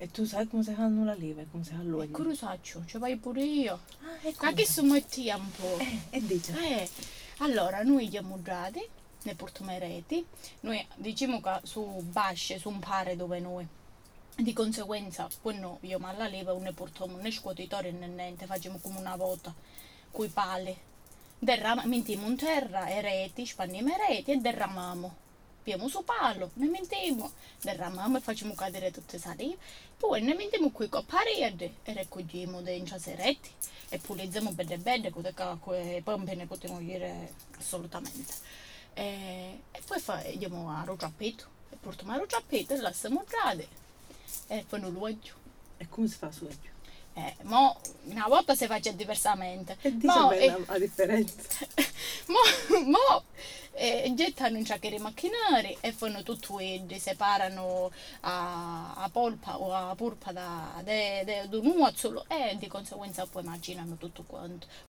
E tu sai come si fanno la leva e come si fa E l'olio? cosa faccio? Ci vai pure io. Ah, ecco. Ma che mettiamo un po'? Eh, e dice. Eh, allora noi andiamo giadi, ne portiamo i reti, noi diciamo che su basce, su un pare dove noi. Di conseguenza, poi no, io ma la leva non ne portiamo né scuotitori né niente, facciamo come una volta, coi pali. Derrama, mettiamo in terra i reti, spanniamo i reti e derramiamo. Abbiamo su palo, ne mettiamo, derramiamo e facciamo cadere tutte le salive. Poi ne mettiamo qui con parete e raccogliamo dentro i reti e pulizziamo bene bene, così che quei pompe ne potremo dire assolutamente. E, e poi fa, andiamo a rociappetto, e portiamo a rociappetto e lasciamo giade e poi non lo voglio. E come si fa su oggi? Eh, mo una volta si faccia diversamente. E dice Mo, bene eh, la, la differenza. mo, mo eh, gettano in ciacche i macchinari e fanno tutto e separano a, a polpa o a purpa da, de, da un uozzolo e di conseguenza poi immaginano tutto quanto.